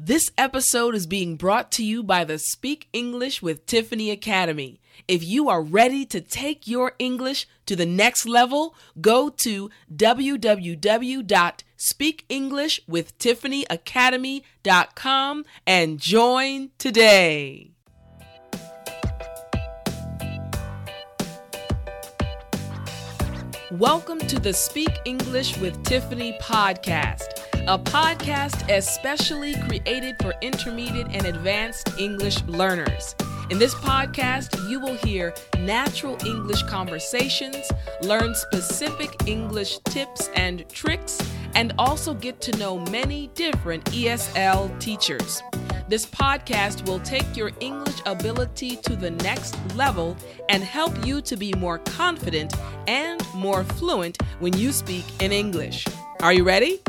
This episode is being brought to you by the Speak English with Tiffani Academy. If you are ready to take your English to the next level, go to www.speakenglishwithtiffaniacademy.com and join today. Welcome to the Speak English with Tiffani podcast a podcast especially created for intermediate and advanced English learners. In this podcast, you will hear natural English conversations, learn specific English tips and tricks, and also get to know many different ESL teachers. This podcast will take your English ability to the next level and help you to be more confident and more fluent when you speak in English. Are you ready?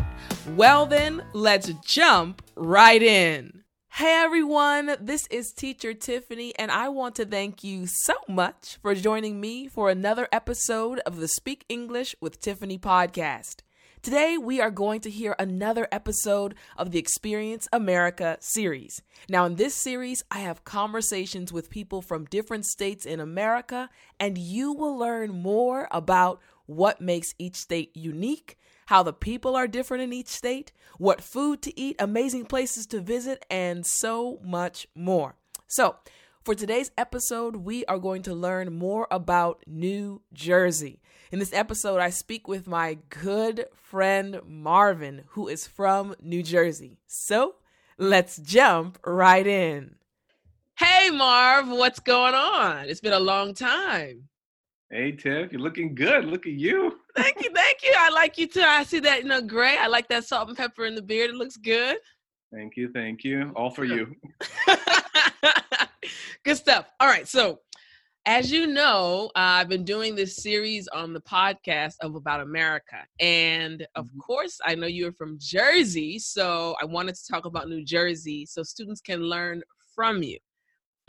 Well, then, let's jump right in. Hey everyone, this is Teacher Tiffani, and I want to thank you so much for joining me for another episode of the Speak English with Tiffani podcast. Today, we are going to hear another episode of the Experience America series. Now, in this series, I have conversations with people from different states in America, and you will learn more about what makes each state unique how the people are different in each state, what food to eat, amazing places to visit, and so much more. So, for today's episode, we are going to learn more about New Jersey. In this episode, I speak with my good friend Marvin, who is from New Jersey. So, let's jump right in. Hey, Marv, what's going on? It's been a long time. Hey Tiff, you're looking good. Look at you. thank you, thank you. I like you too. I see that, you know, gray. I like that salt and pepper in the beard. It looks good. Thank you, thank you. All for you. good stuff. All right, so as you know, uh, I've been doing this series on the podcast of about America. And of mm-hmm. course, I know you're from Jersey. So I wanted to talk about New Jersey so students can learn from you.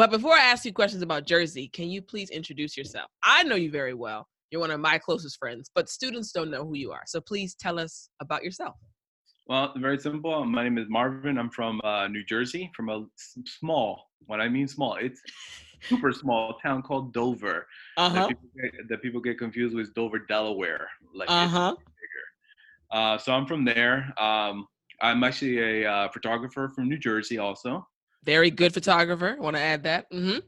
But before I ask you questions about Jersey, can you please introduce yourself? I know you very well. You're one of my closest friends, but students don't know who you are. So please tell us about yourself. Well, very simple. My name is Marvin. I'm from uh, New Jersey, from a small, what I mean small, it's super small town called Dover. Uh-huh. That people, get, that people get confused with Dover, Delaware. Like uh-huh. Uh, so I'm from there. Um, I'm actually a uh, photographer from New Jersey also. Very good photographer. Want to add that? Mm-hmm.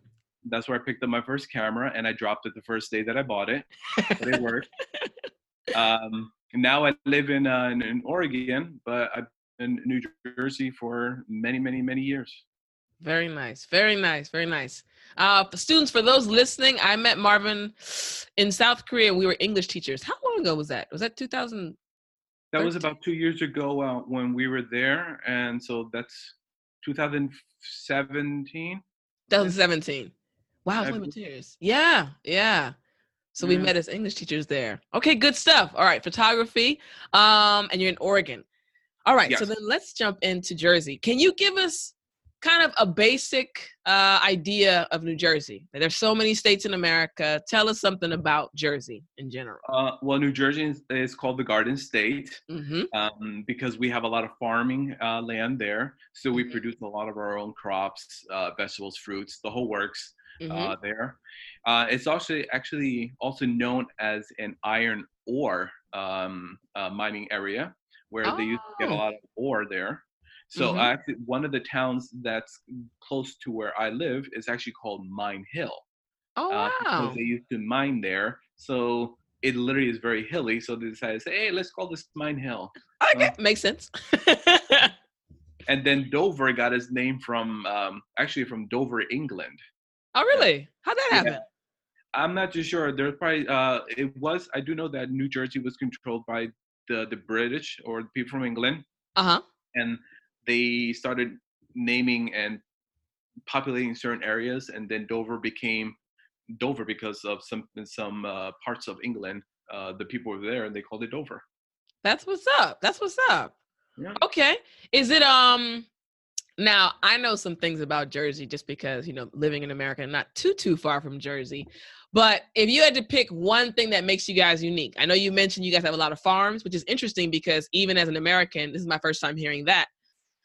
That's where I picked up my first camera, and I dropped it the first day that I bought it. but it worked. Um, now I live in, uh, in, in Oregon, but I've been in New Jersey for many, many, many years. Very nice. Very nice. Very nice. Uh, students, for those listening, I met Marvin in South Korea. We were English teachers. How long ago was that? Was that 2000? That was about two years ago uh, when we were there, and so that's 2017. 2017. Wow, only years. Yeah, yeah. So we met as English teachers there. Okay, good stuff. All right, photography. Um, and you're in Oregon. All right, yes. so then let's jump into Jersey. Can you give us kind of a basic uh, idea of New Jersey. There's so many states in America. Tell us something about Jersey in general. Uh, well, New Jersey is, is, called the Garden State mm-hmm. um, because we have a lot of farming uh, land there. So we mm-hmm. produce a lot of our own crops, uh, vegetables, fruits, the whole works uh, mm-hmm. there. Uh, it's also actually also known as an iron ore um, mining area where oh. they used to get a oh. lot of ore there. So mm-hmm. actually, one of the towns that's close to where I live is actually called Mine Hill. Oh wow! Uh, they used to mine there, so it literally is very hilly. So they decided to say, "Hey, let's call this Mine Hill." Okay, uh, makes sense. and then Dover got its name from um, actually from Dover, England. Oh really? How'd that happen? Yeah. I'm not too sure. There's probably uh, it was. I do know that New Jersey was controlled by the the British or the people from England. Uh huh. And they started naming and populating certain areas, and then Dover became Dover because of some in some uh, parts of England. Uh, the people were there, and they called it Dover. That's what's up. That's what's up. Yeah. Okay. Is it um? Now I know some things about Jersey just because you know living in America, not too too far from Jersey. But if you had to pick one thing that makes you guys unique, I know you mentioned you guys have a lot of farms, which is interesting because even as an American, this is my first time hearing that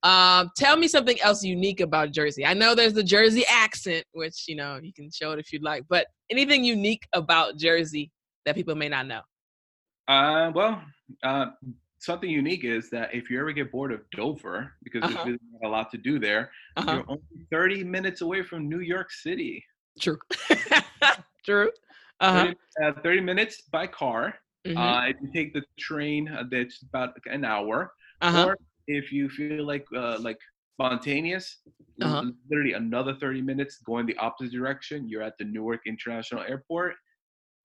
Um, tell me something else unique about Jersey. I know there's the Jersey accent, which you know you can show it if you'd like, but anything unique about Jersey that people may not know? Uh, well, uh, something unique is that if you ever get bored of Dover, because uh-huh. there's really not a lot to do there, uh-huh. you're only 30 minutes away from New York City. True. True. Uh-huh. 30, uh, 30, minutes by car. Mm-hmm. Uh, if you take the train, uh, that's about an hour. Uh-huh. Or if you feel like uh, like spontaneous, uh-huh. literally another 30 minutes going the opposite direction. You're at the Newark International Airport.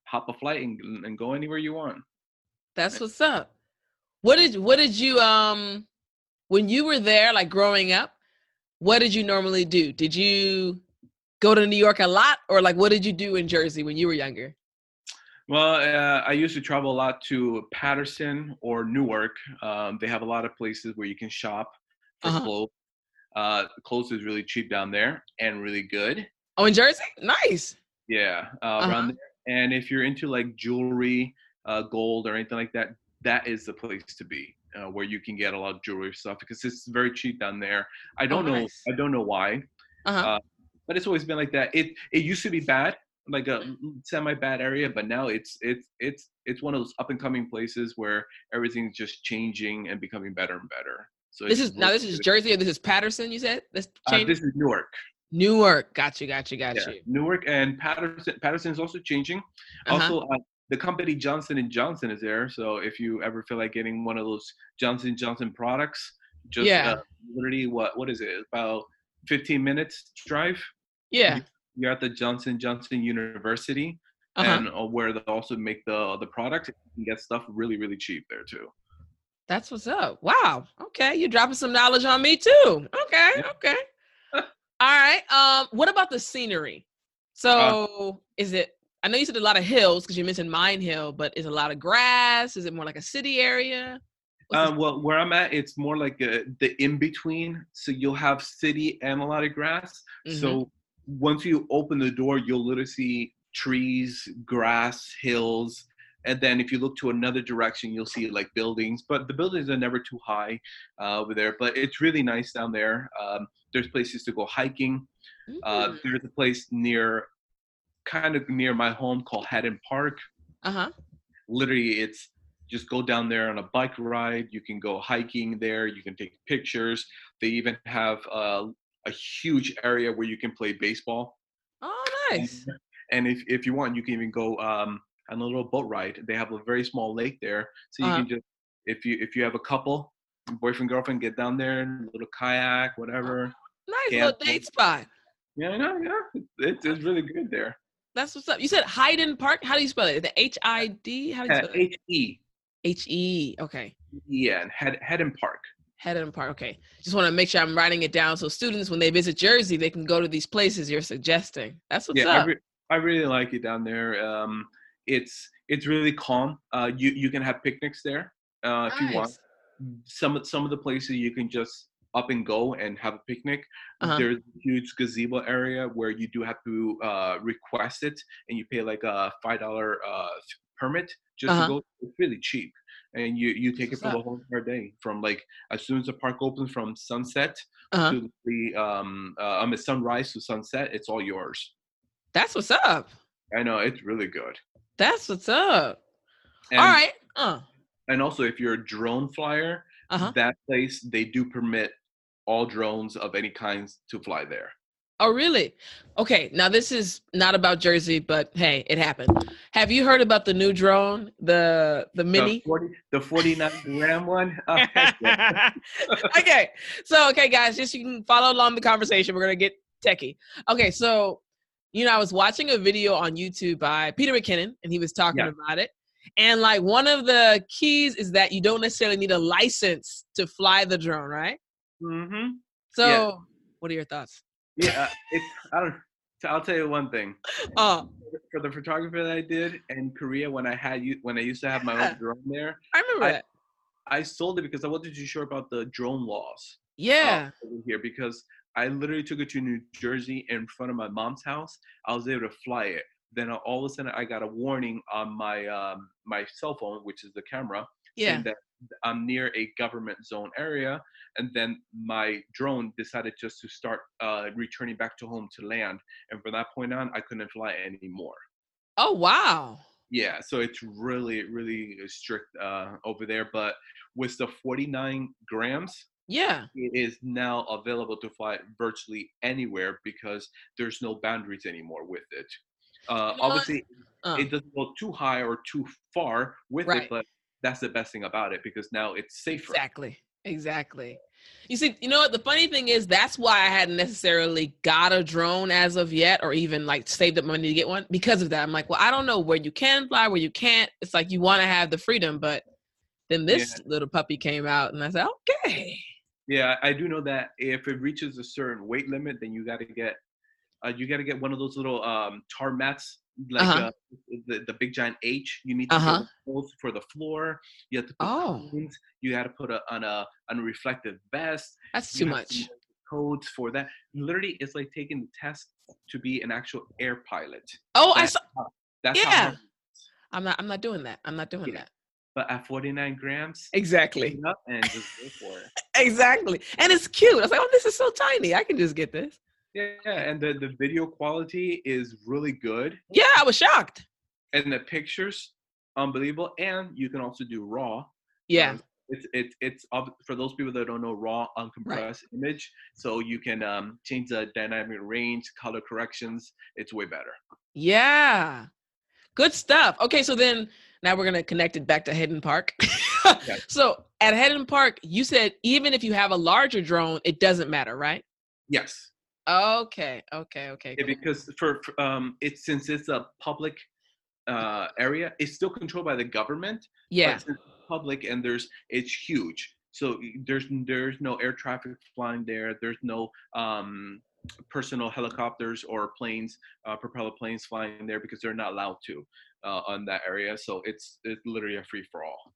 Hop a flight and, and go anywhere you want. That's what's up. What did what did you um when you were there, like growing up? What did you normally do? Did you go to New York a lot, or like what did you do in Jersey when you were younger? Well, uh, I used to travel a lot to Paterson or Newark. Um, they have a lot of places where you can shop for uh-huh. clothes. Uh, clothes is really cheap down there and really good. Oh, in Jersey, nice. Yeah, uh, uh-huh. around there. And if you're into like jewelry, uh, gold, or anything like that, that is the place to be. Uh, where you can get a lot of jewelry stuff because it's very cheap down there. I don't oh, know. Nice. I don't know why. Uh-huh. Uh, but it's always been like that. It it used to be bad like a semi bad area, but now it's it's it's it's one of those up and coming places where everything's just changing and becoming better and better. So this is now this is Jersey or this is Paterson. You said this uh, this is Newark. Newark, got you, got you, got yeah. you. Newark and Paterson. Paterson is also changing. Uh-huh. Also, uh, the company Johnson and Johnson is there. So if you ever feel like getting one of those Johnson Johnson products, just yeah. Uh, literally what what is it about 15 minutes drive? Yeah you're at the Johnson Johnson University, uh-huh. and uh, where they also make the the products. You can get stuff really really cheap there too. That's what's up. Wow. Okay, you're dropping some knowledge on me too. Okay. Yeah. Okay. All right. Um, what about the scenery? So, uh, is it? I know you said a lot of hills because you mentioned Mine Hill, but is a lot of grass? Is it more like a city area? Um, well, where I'm at, it's more like a, the in between. So you'll have city and a lot of grass. Mm-hmm. So once you open the door, you'll literally see trees, grass, hills, and then if you look to another direction, you'll see like buildings. But the buildings are never too high uh, over there. But it's really nice down there. Um, there's places to go hiking. Uh, mm-hmm. there's a place near, kind of near my home called Hedden Park. Uh huh. Literally, it's just go down there on a bike ride. You can go hiking there. You can take pictures. They even have uh, a huge area where you can play baseball. Oh, nice. And, and if, if you want, you can even go um, on a little boat ride. They have a very small lake there, so you uh-huh. can just if you if you have a couple, boyfriend girlfriend, get down there, a little kayak, whatever. Nice little date spot. Yeah, no, yeah, it's it's really good there. That's what's up. You said Hyden Park. How do you spell it? The H I D. How do you spell it? H E. H E. Okay. Yeah, and Head Hedden Park. Hedden Park. Okay. Just want to make sure I'm writing it down so students, when they visit Jersey, they can go to these places you're suggesting. That's what's yeah, up. I, re- I really like it down there. Um, it's it's really calm. Uh, you you can have picnics there uh, if you want. Some some of the places you can just up and go and have a picnic. Uh-huh. There's a huge gazebo area where you do have to uh, request it, and you pay like a five dollar uh, permit just uh-huh. to go. It's really cheap and you you take it for the whole entire day from like as soon as the park opens from sunset uh-huh. to the um uh, I mean sunrise to sunset, it's all yours. That's what's up. I know it's really good. That's what's up. And, all right. Uh. And also, if you're a drone flyer, uh-huh. that place they do permit all drones of any kinds to fly there. Oh, really? Okay. Now this is not about Jersey, but hey, it happened. Have you heard about the new drone, the the mini, the, 40, the 49 gram one? Oh, okay. So, okay, guys, just you can follow along the conversation. We're gonna get techie. Okay, so you know, I was watching a video on YouTube by Peter McKinnon, and he was talking yeah. about it. And like one of the keys is that you don't necessarily need a license to fly the drone, right? Mm-hmm. So, yeah. what are your thoughts? Yeah, it's I don't. I'll tell you one thing. Uh, for the photography that I did in Korea when I had you when I used to have my own drone there. I remember I, that. I sold it because I wasn't too sure about the drone laws. Yeah. Uh, here because I literally took it to New Jersey in front of my mom's house. I was able to fly it. Then all of a sudden I got a warning on my um, my cell phone, which is the camera, yeah. that I'm near a government zone area, and then my drone decided just to start uh, returning back to home to land, and from that point on, I couldn't fly anymore. Oh wow! Yeah, so it's really really strict uh, over there, but with the 49 grams, yeah, it is now available to fly virtually anywhere because there's no boundaries anymore with it. Uh, obviously, Uh, it doesn't go too high or too far with Right. it, but that's the best thing about it because now it's safer. Exactly. Exactly. You see, you know what? The funny thing is, that's why I hadn't necessarily got a drone as of yet, or even like saved up money to get one because of that. I'm like, well, I don't know where you can fly, where you can't. It's like you want to have the freedom, but then this little puppy came out, and I said, okay. Yeah, I do know that if it reaches a certain weight limit, then you got to get uh, you got to get one of those little um, tar mats, like Uh-huh. uh, the the big giant H. You need to Uh-huh. holes for the floor. You have to put Oh. cones. You got to put a, on a on a reflective vest. That's You too have to much. Codes for that. Literally, it's like taking the test to be an actual air pilot. Oh, I that- saw. That's Yeah. I'm not. I'm not doing that. I'm not doing Yeah. that. But at 49 grams, Exactly. pick it up and just go for it. Exactly. And it's cute. I was like, oh, this is so tiny. I can just get this. Yeah, and the, the video quality is really good. Yeah, I was shocked. and the pictures unbelievable and you can also do raw Yeah. Um, it's it's it's for those people that don't know raw uncompressed image so you can um change the dynamic range color corrections it's way better Yeah. Good stuff. Okay, so then now we're gonna connect it back to Hidden Park. So at Hidden Park, you said even if you have a larger drone, it doesn't matter, right? yes Okay, okay, okay. Yeah, because for, for um it's since it's a public uh area it's still controlled by the government Yeah. but it's public and there's it's huge so there's there's no air traffic flying there there's no um personal helicopters or planes uh, propeller planes flying there because they're not allowed to uh, on that area so it's it's literally a free for all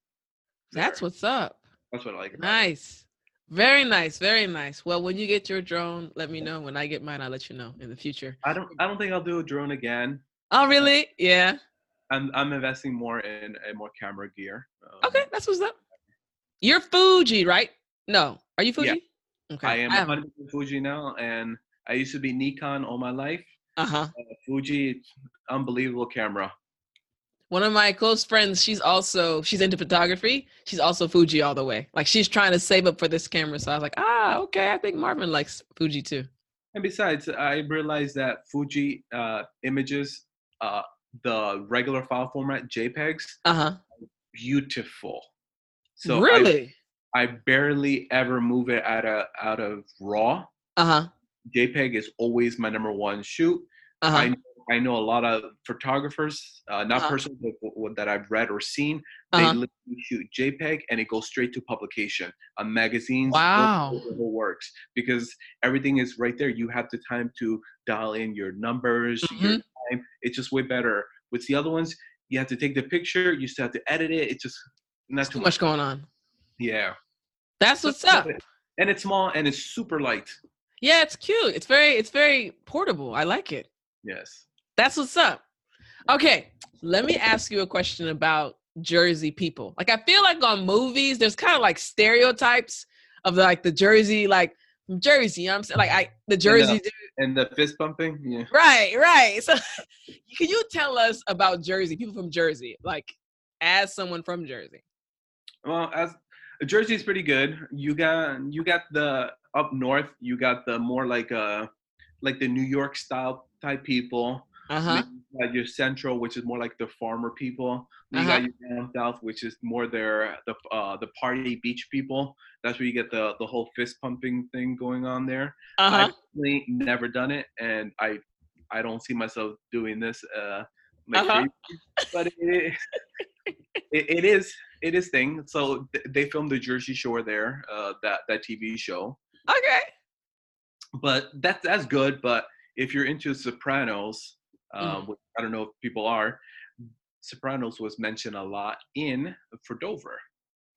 That's what's up. that's what i like about it. Very nice. Very nice. Well, when you get your drone, let me know. When I get mine, I'll let you know in the future. i don't i don't think i'll do a drone again Oh, really? Yeah. i'm i'm investing more in a more camera gear um, Okay, that's what's up. You're Fuji, right? No. Are you Fuji? Yeah. Okay. i am 100% fuji now and i used to be nikon all my life uh-huh. uh, fuji unbelievable camera One of my close friends, she's also she's into photography. She's also Fuji all the way. Like she's trying to save up for this camera. So I was like, ah, okay. I think Marvin likes Fuji too. And besides, I realized that Fuji uh, images, uh, the regular file format JPEGs, Uh huh. beautiful. So really? I, I barely ever move it out of out of RAW. Uh huh. JPEG is always my number one shoot. Uh huh. I I know a lot of photographers, uh, not Uh-huh. personally, but that I've read or seen. Uh-huh. They literally shoot JPEG and it goes straight to publication on magazines. Wow. Whole works because everything is right there. You have the time to dial in your numbers, Mm-hmm. time. It's just way better. With the other ones, you have to take the picture. You still have to edit it. It's just not too too much going on. Yeah. That's what's up. And it's small and it's super light. Yeah, it's cute. It's very it's very portable. I like it. Yes. That's what's up. Okay, let me ask you a question about Jersey people. Like I feel like on movies, there's kind of like stereotypes of like the Jersey, like Jersey. You know what I'm saying? Like I the Jersey dude. And the fist bumping. Yeah. Right, right. So can you tell us about Jersey, people from Jersey, like as someone from Jersey? Well, as Jersey is pretty good. You got you got the up north. You got the more like uh like the New York style type people. Uh-huh. You got your central, which is more like the farmer people. Then You Uh-huh. got your down south, which is more their the uh the party beach people. That's where you get the the whole fist pumping thing going on there. Uh-huh. I've never done it, and I I don't see myself doing this. Uh, Uh-huh. but it, it, it is it is thing. So th- they filmed the Jersey Shore there, uh, that that TV show. Okay. But that's that's good. But if you're into Sopranos, um, Mm-hmm. which I don't know if people are, Sopranos was mentioned a lot in for Dover.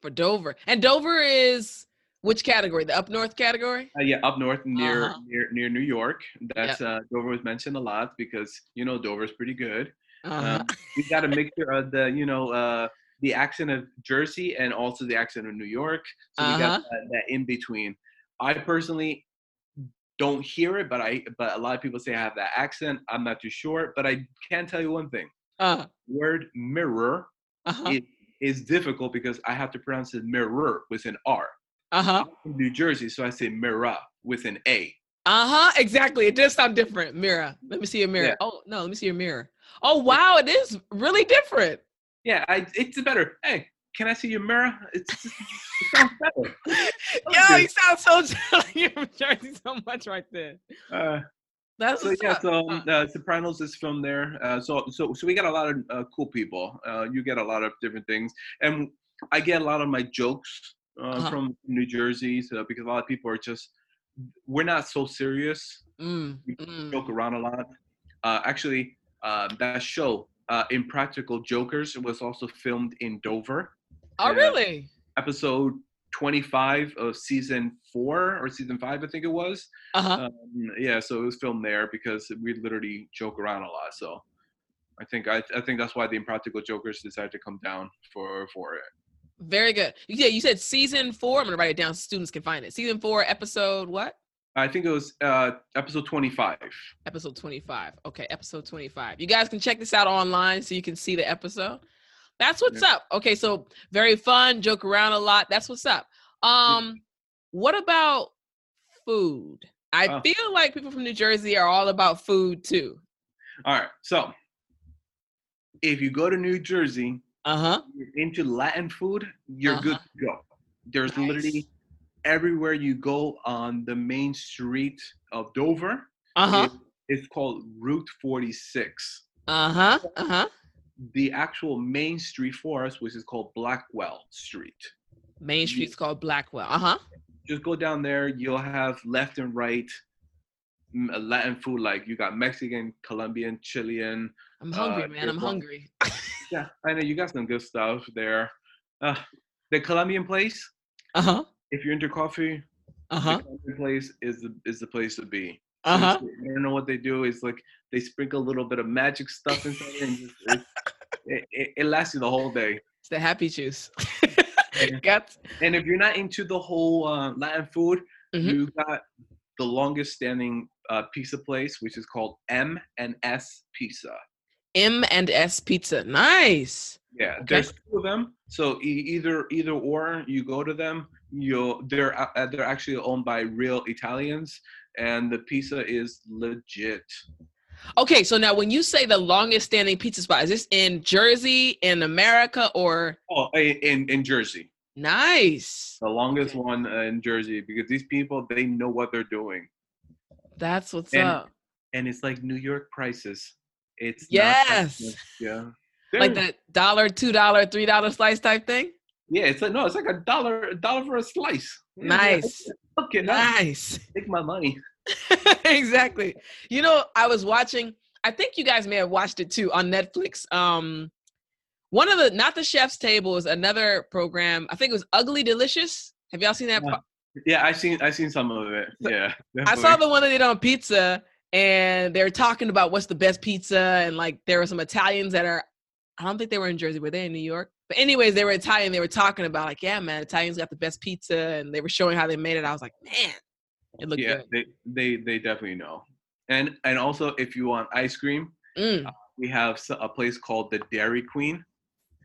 For Dover. And Dover is which category? The up north category? Uh, yeah, up north near Uh-huh. near near New York. That's uh, Dover was mentioned a lot because you know Dover's pretty good. Uh-huh. Um, we got a mixture of the you know uh, the accent of Jersey and also the accent of New York. So uh-huh. we got uh-huh. that, that in between. I personally don't hear it, but I but a lot of people say I have that accent. I'm not too sure, but I can tell you one thing. Uh-huh. Word mirror uh-huh. is, is difficult because I have to pronounce it mirror with an R. Uh-huh. I'm New Jersey, so I say mirror with an A. Uh-huh. Exactly. It does sound different. Mirror. Let me see your mirror. Yeah. Oh no, let me see your mirror. Oh wow, it is really different. Yeah, I, it's better. Hey, can I see your mirror? It's it sounds better. Yo, you sound so you're from Jersey so much right there. Uh, That's so yeah. So um, uh, Sopranos is from there. Uh, so so so we got a lot of uh, cool people. Uh, you get a lot of different things, and I get a lot of my jokes uh, uh-huh. from New Jersey. So because a lot of people are just we're not so serious. Mm, we mm. joke around a lot. Uh, actually, uh, that show, uh, Impractical Jokers, was also filmed in Dover. Oh, really? Episode 25 of season four or season five, I think it was. Uh-huh. Um, yeah, so it was filmed there because we literally joke around a lot. So I think I, I think that's why the Impractical Jokers decided to come down for for it. Very good. Yeah, you said season four. I'm gonna write it down so students can find it. Season four, episode what? I think it was uh, episode 25. Episode 25. Okay, episode 25. You guys can check this out online so you can see the episode. That's what's yeah. up. Okay, so very fun, joke around a lot. That's what's up. Um, what about food? I uh, feel like people from New Jersey are all about food too. All right, so if you go to New Jersey, uh-huh, into Latin food, you're uh-huh. good to go. There's nice. literally everywhere you go on the main street of Dover. Uh-huh. It, it's called Route 46. Uh-huh. Uh-huh. The actual main street for us, which is called Blackwell Street. Main Street's called Blackwell. Uh-huh. Just go down there, you'll have left and right Latin food like you got Mexican, Colombian, Chilean. I'm hungry, uh, man. I'm hungry. yeah, I know you got some good stuff there. Uh, the Colombian place. Uh huh if you're into coffee, uh-huh. place is the is the place to be. Uh-huh. I don't know what they do. It's like they sprinkle a little bit of magic stuff inside and just, it, it, it, it, lasts you the whole day. It's the happy juice. and, and if you're not into the whole uh, Latin food, mm-hmm. you got the longest standing uh, pizza place, which is called M and S Pizza. M and S Pizza. Nice. Yeah, okay. there's two of them. So e- either either or, you go to them you they're uh, they're actually owned by real Italians, and the pizza is legit. Okay, so now when you say the longest standing pizza spot, is this in Jersey, in America, or? Oh, in in Jersey. Nice. The longest okay. one uh, in Jersey because these people they know what they're doing. That's what's and, up. And it's like New York prices. It's yes, yeah, like that dollar, two dollar, three dollar slice type thing. Yeah, it's like no, it's like a dollar, a dollar for a slice. Nice. okay, nice. Take my money. exactly. You know, I was watching. I think you guys may have watched it too on Netflix. Um, one of the not the chef's table is another program. I think it was Ugly Delicious. Have y'all seen that? Yeah, yeah I seen I seen some of it. Yeah, definitely. I saw the one that did on pizza, and they're talking about what's the best pizza, and like there were some Italians that are. I don't think they were in Jersey. Were they in New York? But anyways, they were Italian. They were talking about like, yeah, man, Italians got the best pizza, and they were showing how they made it. I was like, man, it looked yeah, good. they they they definitely know. And and also, if you want ice cream, mm. uh, we have a place called the Dairy Queen.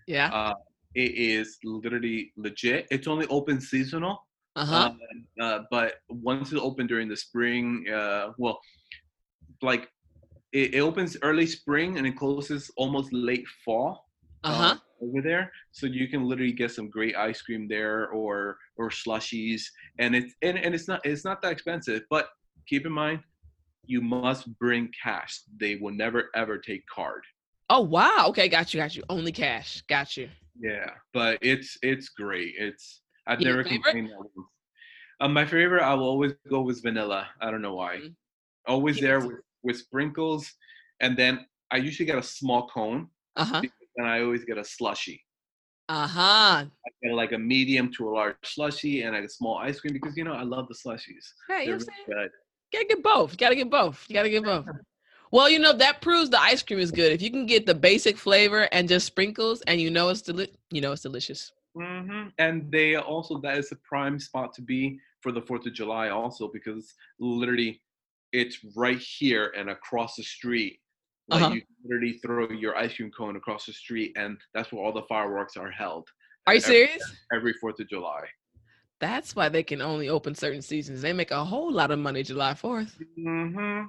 Yeah. Uh, it is literally legit. It's only open seasonal. Uh-huh. Uh, uh, but once it's open during the spring, uh, well, like it, it opens early spring and it closes almost late fall. Uh-huh. Um, over there. So you can literally get some great ice cream there or or slushies. And it's and, and it's not it's not that expensive but keep in mind you must bring cash. They will never ever take card. Oh wow. Okay. Got you. Got you. Only cash. Got you. Yeah. But it's it's great. It's i've Your never complained um, my favorite i will always go with vanilla. I don't know why. Mm-hmm. always there with, with sprinkles. And then i usually get a small cone uh-huh and I always get a slushy. Uh huh. I get like a medium to a large slushy and a small ice cream because you know I love the slushies. Hey, you know good. Gotta get both. You gotta get both. You gotta get both. Well, you know that proves the ice cream is good. If you can get the basic flavor and just sprinkles, and you know it's deli- you know it's delicious. Mm-hmm. And they also that is a prime spot to be for the Fourth of July, also because literally it's right here and across the street. Like uh-huh. you literally throw your ice cream cone across the street, and that's where all the fireworks are held. Are you every, serious? Every Fourth of July. That's why they can only open certain seasons. They make a whole lot of money July 4th. Mm-hmm.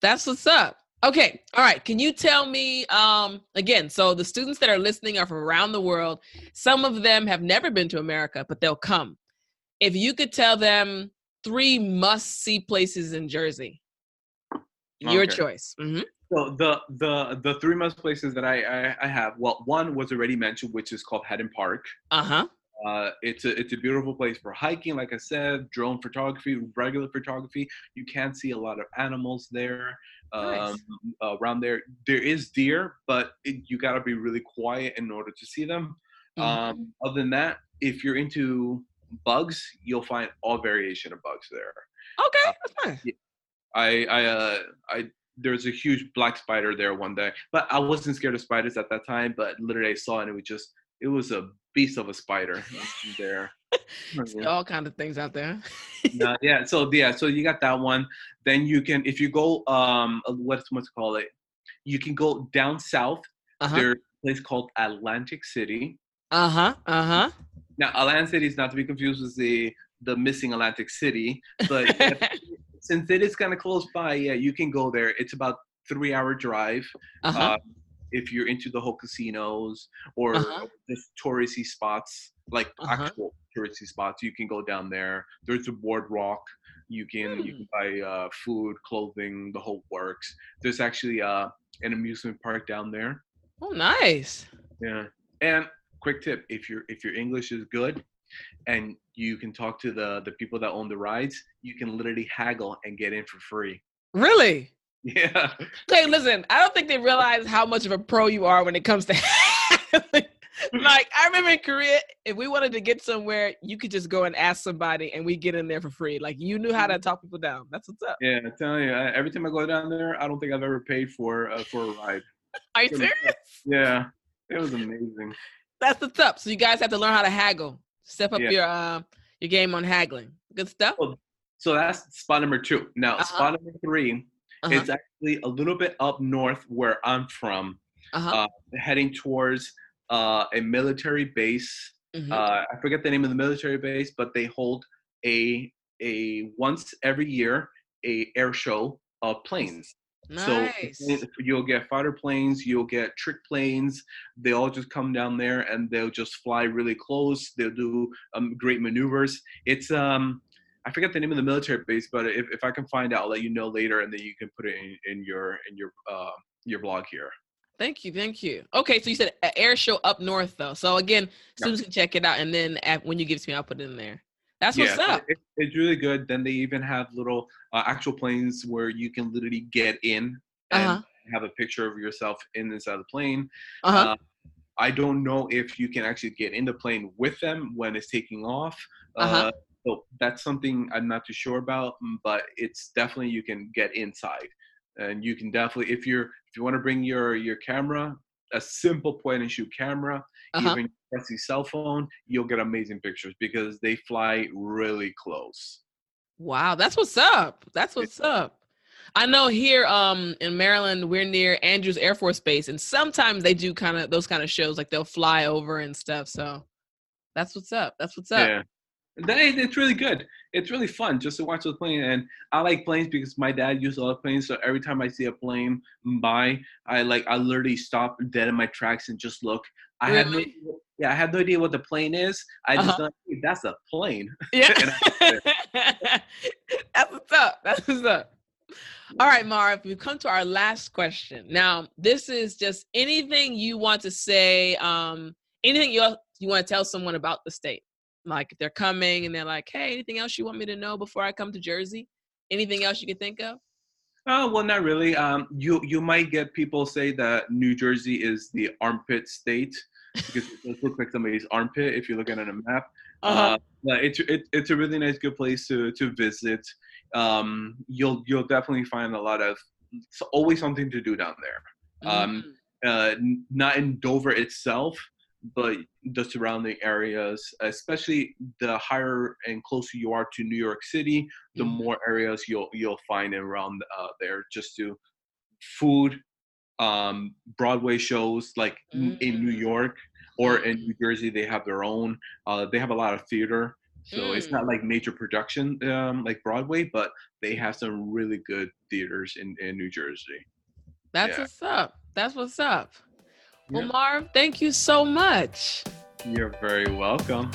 That's what's up. Okay. All right. Can you tell me um again, so the students that are listening are from around the world. Some of them have never been to America, but they'll come. If you could tell them three must-see places in Jersey. Your okay. choice. Mm-hmm. So the the the three most places that I, I, I have. Well, one was already mentioned, which is called Hedden Park. Uh-huh. Uh, it's a it's a beautiful place for hiking, like I said, drone photography, regular photography. You can see a lot of animals there. Nice. Um, around there, there is deer, but it, you got to be really quiet in order to see them. Mm-hmm. Um, other than that, if you're into bugs, you'll find all variation of bugs there. Okay, uh, that's nice. I I uh, I there's a huge black spider there one day, but I wasn't scared of spiders at that time. But literally, I saw it and it was just it was a beast of a spider there. all kind of things out there. yeah. So yeah. So you got that one. Then you can, if you go, um, what's what's call it? You can go down south. Uh-huh. There's a place called Atlantic City. Uh huh. Uh huh. Now, Atlantic City is not to be confused with the the missing Atlantic City, but since it is kind of close by, yeah, you can go there. It's about three hour drive. Uh-huh. Uh, if you're into the whole casinos or uh-huh. just touristy spots, like uh-huh. actual touristy spots, you can go down there. There's a boardwalk. You can you can hmm. buy uh, food, clothing, the whole works. There's actually uh, an amusement park down there. Oh, nice. Yeah, and quick tip: if your if your English is good, and you can talk to the the people that own the rides, you can literally haggle and get in for free. Really? Yeah. Okay, listen, I don't think they realize how much of a pro you are when it comes to like I remember in Korea, if we wanted to get somewhere, you could just go and ask somebody and we get in there for free. Like you knew how to talk people down. That's what's up. Yeah, I'm telling you, every time I go down there, I don't think I've ever paid for uh, for a ride. Are you serious? Yeah. It was amazing. That's what's up. So you guys have to learn how to haggle. Step up yeah. your uh, your game on haggling. Good stuff. So that's spot number two. Now, uh-huh. spot number 3 uh-huh. is actually a little bit up north where I'm from, uh-huh. uh, heading towards uh, a military base. Mm-hmm. Uh, I forget the name of the military base, but they hold a a once every year a air show of planes. Nice. So you'll get fighter planes, you'll get trick planes. They all just come down there and they'll just fly really close. They'll do um, great maneuvers. It's um, I forget the name of the military base, but if, if I can find out, I'll let you know later, and then you can put it in, in your in your uh, your blog here. Thank you, thank you. Okay, so you said air show up north though. So again, students yeah. can check it out, and then at, when you give it to me, I'll put it in there. That's yeah, what's up. It, it's really good. Then they even have little uh, actual planes where you can literally get in and uh-huh. have a picture of yourself in inside the plane. Uh-huh. Uh, I don't know if you can actually get in the plane with them when it's taking off. Uh-huh. Uh, so that's something I'm not too sure about, mm, but it's definitely you can get inside, and you can definitely if you're if you want to bring your your camera, a simple point and shoot camera, uh-huh. even your cell phone, you'll get amazing pictures because they fly really close. Wow, that's what's up. That's what's up. I know here um in Maryland we're near Andrews Air Force Base and sometimes they do kind of those kind of shows like they'll fly over and stuff. So that's what's up. That's what's up. Yeah. That, it's really good. It's really fun just to watch the plane. And I like planes because my dad used a lot of planes. So every time I see a plane by, I like I literally stop dead in my tracks and just look. I really? have no yeah, I have no idea what the plane is. I just uh-huh. hey, that's a plane. Yeah. that's what's up. That's what's up. All right, Marv, we've come to our last question. Now, this is just anything you want to say, um, anything you you want to tell someone about the state. Like if they're coming and they're like, "Hey, anything else you want me to know before I come to Jersey? Anything else you can think of?" Oh well, not really. Um, you you might get people say that New Jersey is the armpit state because it looks like somebody's armpit if you look at it on a map. Uh-huh. Uh, it's it, it's a really nice, good place to to visit. Um, you'll you'll definitely find a lot of it's always something to do down there. Um, mm. uh, not in Dover itself, but the surrounding areas, especially the higher and closer you are to New York City, the mm-hmm. more areas you'll you'll find around uh, there. Just to food, um, Broadway shows like mm-hmm. in New mm. York or in New Jersey, they have their own. Uh, they have a lot of theater. So mm. it's not mm. like major production um, like Broadway, but they have some really good theaters in, in New Jersey. That's yeah. what's up. That's what's up. Well. Marv, thank you so much. You're very welcome.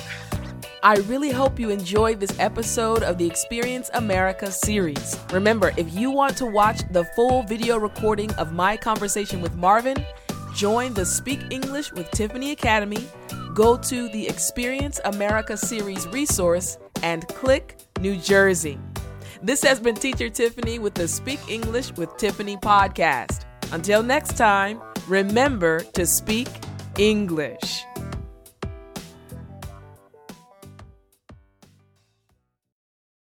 I really hope you enjoyed this episode of the Experience America series. Remember, if you want to watch the full video recording of my conversation with Marvin, join the Speak English with Tiffani Academy, go to the Experience America series resource, and click New Jersey. This has been Teacher Tiffani with the Speak English with Tiffani podcast. Until next time, remember to speak English.